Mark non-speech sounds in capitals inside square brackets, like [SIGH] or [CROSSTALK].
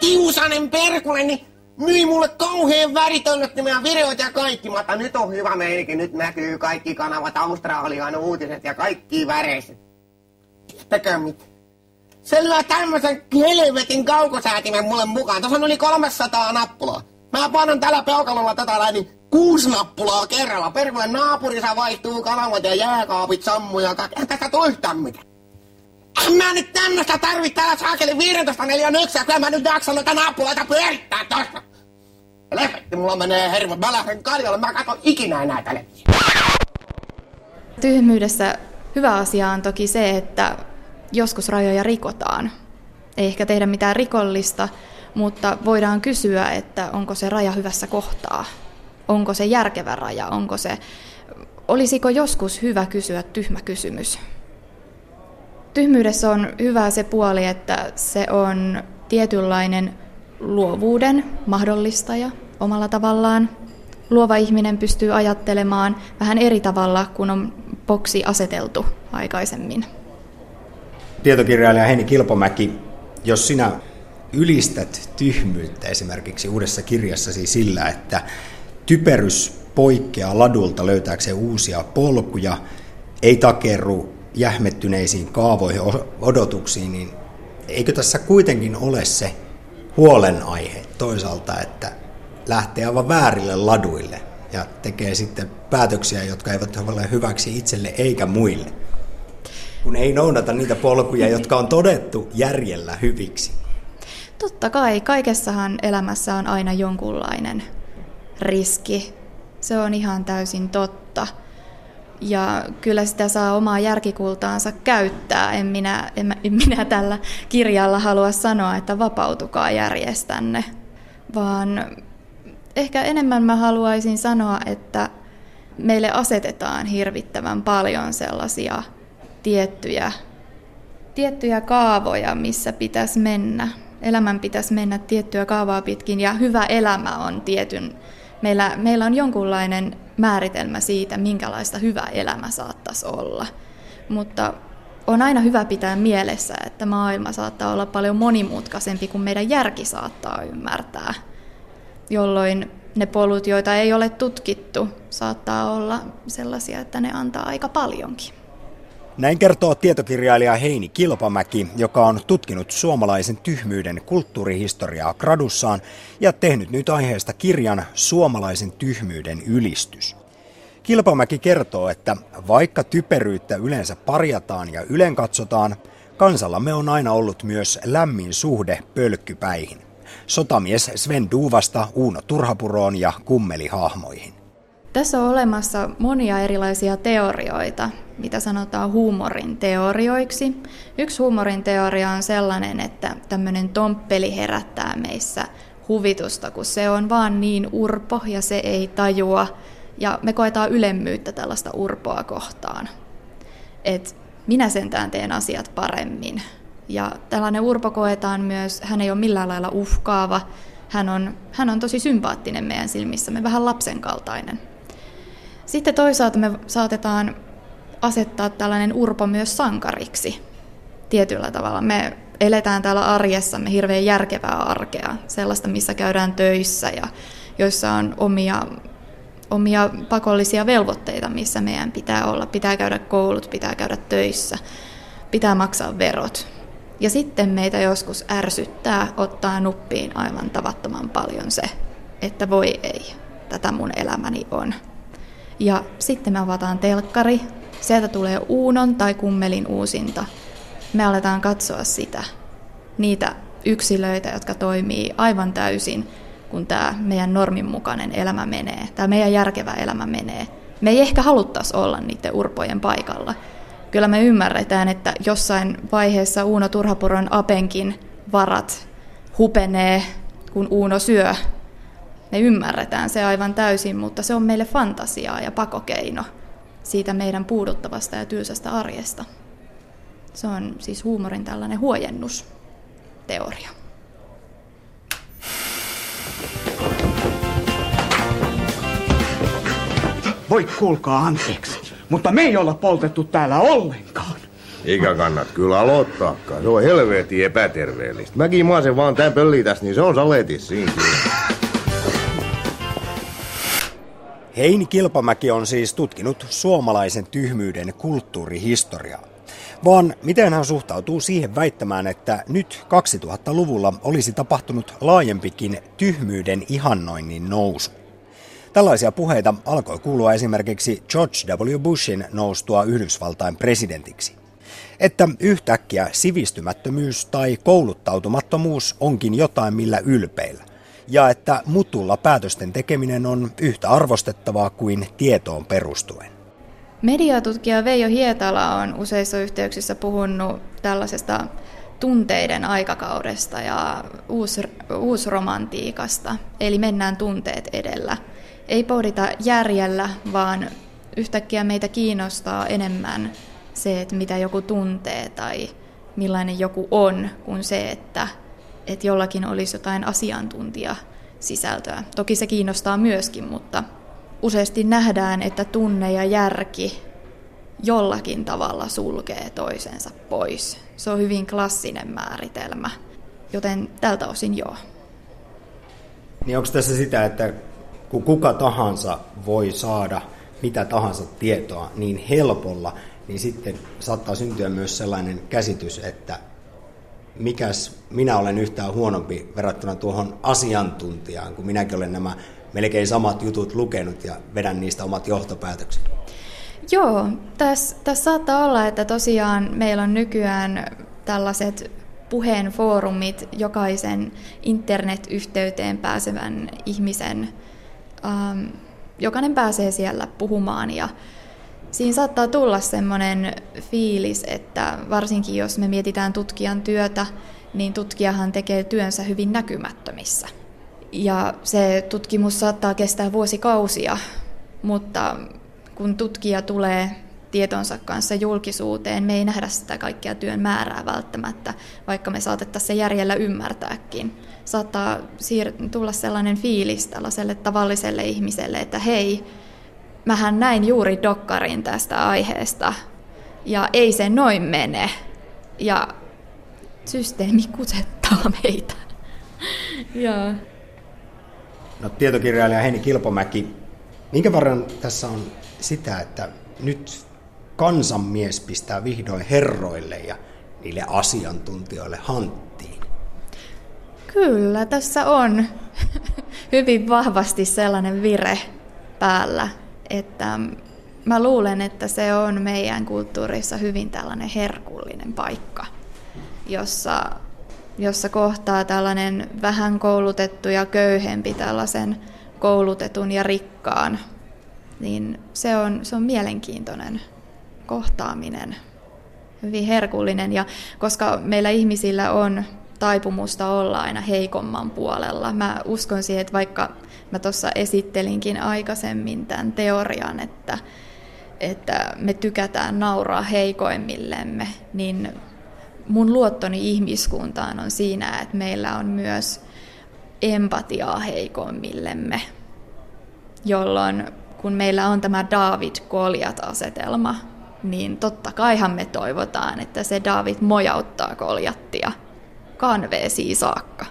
Kiusanen perkule, niin myi mulle kauheen väritönnöttimia videoita ja kaikki. Mä nyt on hyvä meininki, nyt näkyy kaikki kanavat, Australian uutiset ja kaikki väreiset. Tiettäkö mitä? Se lyö tämmösen helvetin kaukosäätimen mulle mukaan. Tuossa on yli 300 nappulaa. Mä panon tällä peukalolla tätä näin, niin kuusi nappulaa kerralla. Perkele naapurissa vaihtuu kanavat ja jääkaapit sammuu ja kaikki. Tästä yhtään mitään. En mä nyt tämmöstä tarvitse täällä saakeli 15 neljän yksiä, kyllä mä nyt jaksan noita nappuloita pyörittää tossa. Lefetti mulla menee hermo, mä lähden kaljalle, mä katson ikinä enää tälle. Tyhmyydessä hyvä asia on toki se, että joskus rajoja rikotaan. Ei ehkä tehdä mitään rikollista, mutta voidaan kysyä, että onko se raja hyvässä kohtaa. Onko se järkevä raja, onko se... Olisiko joskus hyvä kysyä tyhmä kysymys? Tyhmyydessä on hyvä se puoli, että se on tietynlainen luovuuden mahdollistaja omalla tavallaan. Luova ihminen pystyy ajattelemaan vähän eri tavalla kuin on boksi aseteltu aikaisemmin. Tietokirjailija Heini Kilpomäki, jos sinä ylistät tyhmyyttä esimerkiksi uudessa kirjassasi sillä, että typerys poikkeaa ladulta löytääkseen uusia polkuja, ei takerru jähmettyneisiin kaavoihin, odotuksiin, niin eikö tässä kuitenkin ole se huolenaihe toisaalta, että lähtee aivan väärille laduille ja tekee sitten päätöksiä, jotka eivät ole hyväksi itselle eikä muille, kun ei noudata niitä polkuja, jotka on todettu järjellä hyviksi. Totta kai, kaikessahan elämässä on aina jonkunlainen riski. Se on ihan täysin totta. Ja kyllä sitä saa omaa järkikultaansa käyttää. En minä, en, en minä tällä kirjalla halua sanoa, että vapautukaa järjestänne, vaan ehkä enemmän mä haluaisin sanoa, että meille asetetaan hirvittävän paljon sellaisia tiettyjä, tiettyjä kaavoja, missä pitäisi mennä. Elämän pitäisi mennä tiettyä kaavaa pitkin ja hyvä elämä on tietyn meillä, meillä on jonkunlainen määritelmä siitä, minkälaista hyvä elämä saattaisi olla. Mutta on aina hyvä pitää mielessä, että maailma saattaa olla paljon monimutkaisempi kuin meidän järki saattaa ymmärtää, jolloin ne polut, joita ei ole tutkittu, saattaa olla sellaisia, että ne antaa aika paljonkin. Näin kertoo tietokirjailija Heini Kilpamäki, joka on tutkinut suomalaisen tyhmyyden kulttuurihistoriaa gradussaan ja tehnyt nyt aiheesta kirjan Suomalaisen tyhmyyden ylistys. Kilpamäki kertoo, että vaikka typeryyttä yleensä parjataan ja ylen katsotaan, kansallamme on aina ollut myös lämmin suhde pölkkypäihin. Sotamies Sven Duuvasta Uuno Turhapuroon ja kummelihahmoihin. Tässä on olemassa monia erilaisia teorioita, mitä sanotaan huumorin teorioiksi. Yksi huumorin teoria on sellainen, että tämmöinen tomppeli herättää meissä huvitusta, kun se on vaan niin urpo ja se ei tajua. Ja me koetaan ylemmyyttä tällaista urpoa kohtaan. Et minä sentään teen asiat paremmin. Ja tällainen urpo koetaan myös, hän ei ole millään lailla uhkaava, hän on, hän on tosi sympaattinen meidän silmissämme, vähän lapsen kaltainen. Sitten toisaalta me saatetaan asettaa tällainen urpo myös sankariksi tietyllä tavalla. Me eletään täällä arjessamme hirveän järkevää arkea, sellaista, missä käydään töissä ja joissa on omia, omia pakollisia velvoitteita, missä meidän pitää olla. Pitää käydä koulut, pitää käydä töissä, pitää maksaa verot. Ja sitten meitä joskus ärsyttää ottaa nuppiin aivan tavattoman paljon se, että voi ei, tätä mun elämäni on. Ja sitten me avataan telkkari, sieltä tulee Uunon tai Kummelin uusinta. Me aletaan katsoa sitä, niitä yksilöitä, jotka toimii aivan täysin, kun tämä meidän normin mukainen elämä menee, tämä meidän järkevä elämä menee. Me ei ehkä haluttaisi olla niiden urpojen paikalla. Kyllä me ymmärretään, että jossain vaiheessa Uuno Turhapuron Apenkin varat hupenee, kun Uuno syö me ymmärretään se aivan täysin, mutta se on meille fantasiaa ja pakokeino siitä meidän puuduttavasta ja tylsästä arjesta. Se on siis huumorin tällainen huojennusteoria. Voi kuulkaa anteeksi, mutta me ei olla poltettu täällä ollenkaan. Eikä kannat kyllä aloittaakaan. Se on helvetin epäterveellistä. Mäkin maasen vaan tän pölli tässä, niin se on saletis siinä Heini Kilpamäki on siis tutkinut suomalaisen tyhmyyden kulttuurihistoriaa. Vaan miten hän suhtautuu siihen väittämään, että nyt 2000-luvulla olisi tapahtunut laajempikin tyhmyyden ihannoinnin nousu. Tällaisia puheita alkoi kuulua esimerkiksi George W. Bushin noustua Yhdysvaltain presidentiksi. Että yhtäkkiä sivistymättömyys tai kouluttautumattomuus onkin jotain millä ylpeillä. Ja että mutulla päätösten tekeminen on yhtä arvostettavaa kuin tietoon perustuen. Mediatutkija Veijo Hietala on useissa yhteyksissä puhunut tällaisesta tunteiden aikakaudesta ja uus, uusromantiikasta, eli mennään tunteet edellä. Ei pohdita järjellä, vaan yhtäkkiä meitä kiinnostaa enemmän se, että mitä joku tuntee tai millainen joku on, kuin se, että, että jollakin olisi jotain asiantuntija sisältöä. Toki se kiinnostaa myöskin, mutta useasti nähdään, että tunne ja järki jollakin tavalla sulkee toisensa pois. Se on hyvin klassinen määritelmä, joten tältä osin joo. Niin onko tässä sitä, että kun kuka tahansa voi saada mitä tahansa tietoa niin helpolla, niin sitten saattaa syntyä myös sellainen käsitys, että mikäs minä olen yhtään huonompi verrattuna tuohon asiantuntijaan, kun minäkin olen nämä melkein samat jutut lukenut ja vedän niistä omat johtopäätökset. Joo, tässä täs saattaa olla, että tosiaan meillä on nykyään tällaiset puheen foorumit jokaisen internetyhteyteen pääsevän ihmisen, ähm, jokainen pääsee siellä puhumaan ja siinä saattaa tulla semmoinen fiilis, että varsinkin jos me mietitään tutkijan työtä, niin tutkijahan tekee työnsä hyvin näkymättömissä. Ja se tutkimus saattaa kestää vuosikausia, mutta kun tutkija tulee tietonsa kanssa julkisuuteen, me ei nähdä sitä kaikkia työn määrää välttämättä, vaikka me saatettaisiin se järjellä ymmärtääkin. Saattaa siir- tulla sellainen fiilis tällaiselle tavalliselle ihmiselle, että hei, mähän näin juuri dokkarin tästä aiheesta, ja ei se noin mene. Ja systeemi kusettaa meitä. [LAUGHS] ja. No, tietokirjailija Heini Kilpomäki, minkä verran tässä on sitä, että nyt kansanmies pistää vihdoin herroille ja niille asiantuntijoille hanttiin? Kyllä, tässä on [LAUGHS] hyvin vahvasti sellainen vire päällä, että mä luulen, että se on meidän kulttuurissa hyvin tällainen herkullinen paikka, jossa, jossa kohtaa tällainen vähän koulutettu ja köyhempi tällaisen koulutetun ja rikkaan niin se on, se on mielenkiintoinen kohtaaminen, hyvin herkullinen. Ja koska meillä ihmisillä on taipumusta olla aina heikomman puolella, mä uskon siihen, että vaikka mä tuossa esittelinkin aikaisemmin tämän teorian, että, että me tykätään nauraa heikoimmillemme, niin mun luottoni ihmiskuntaan on siinä, että meillä on myös empatiaa heikoimmillemme, jolloin kun meillä on tämä David-Koljat-asetelma, niin totta kaihan me toivotaan, että se David mojauttaa koljattia kanveesiin saakka.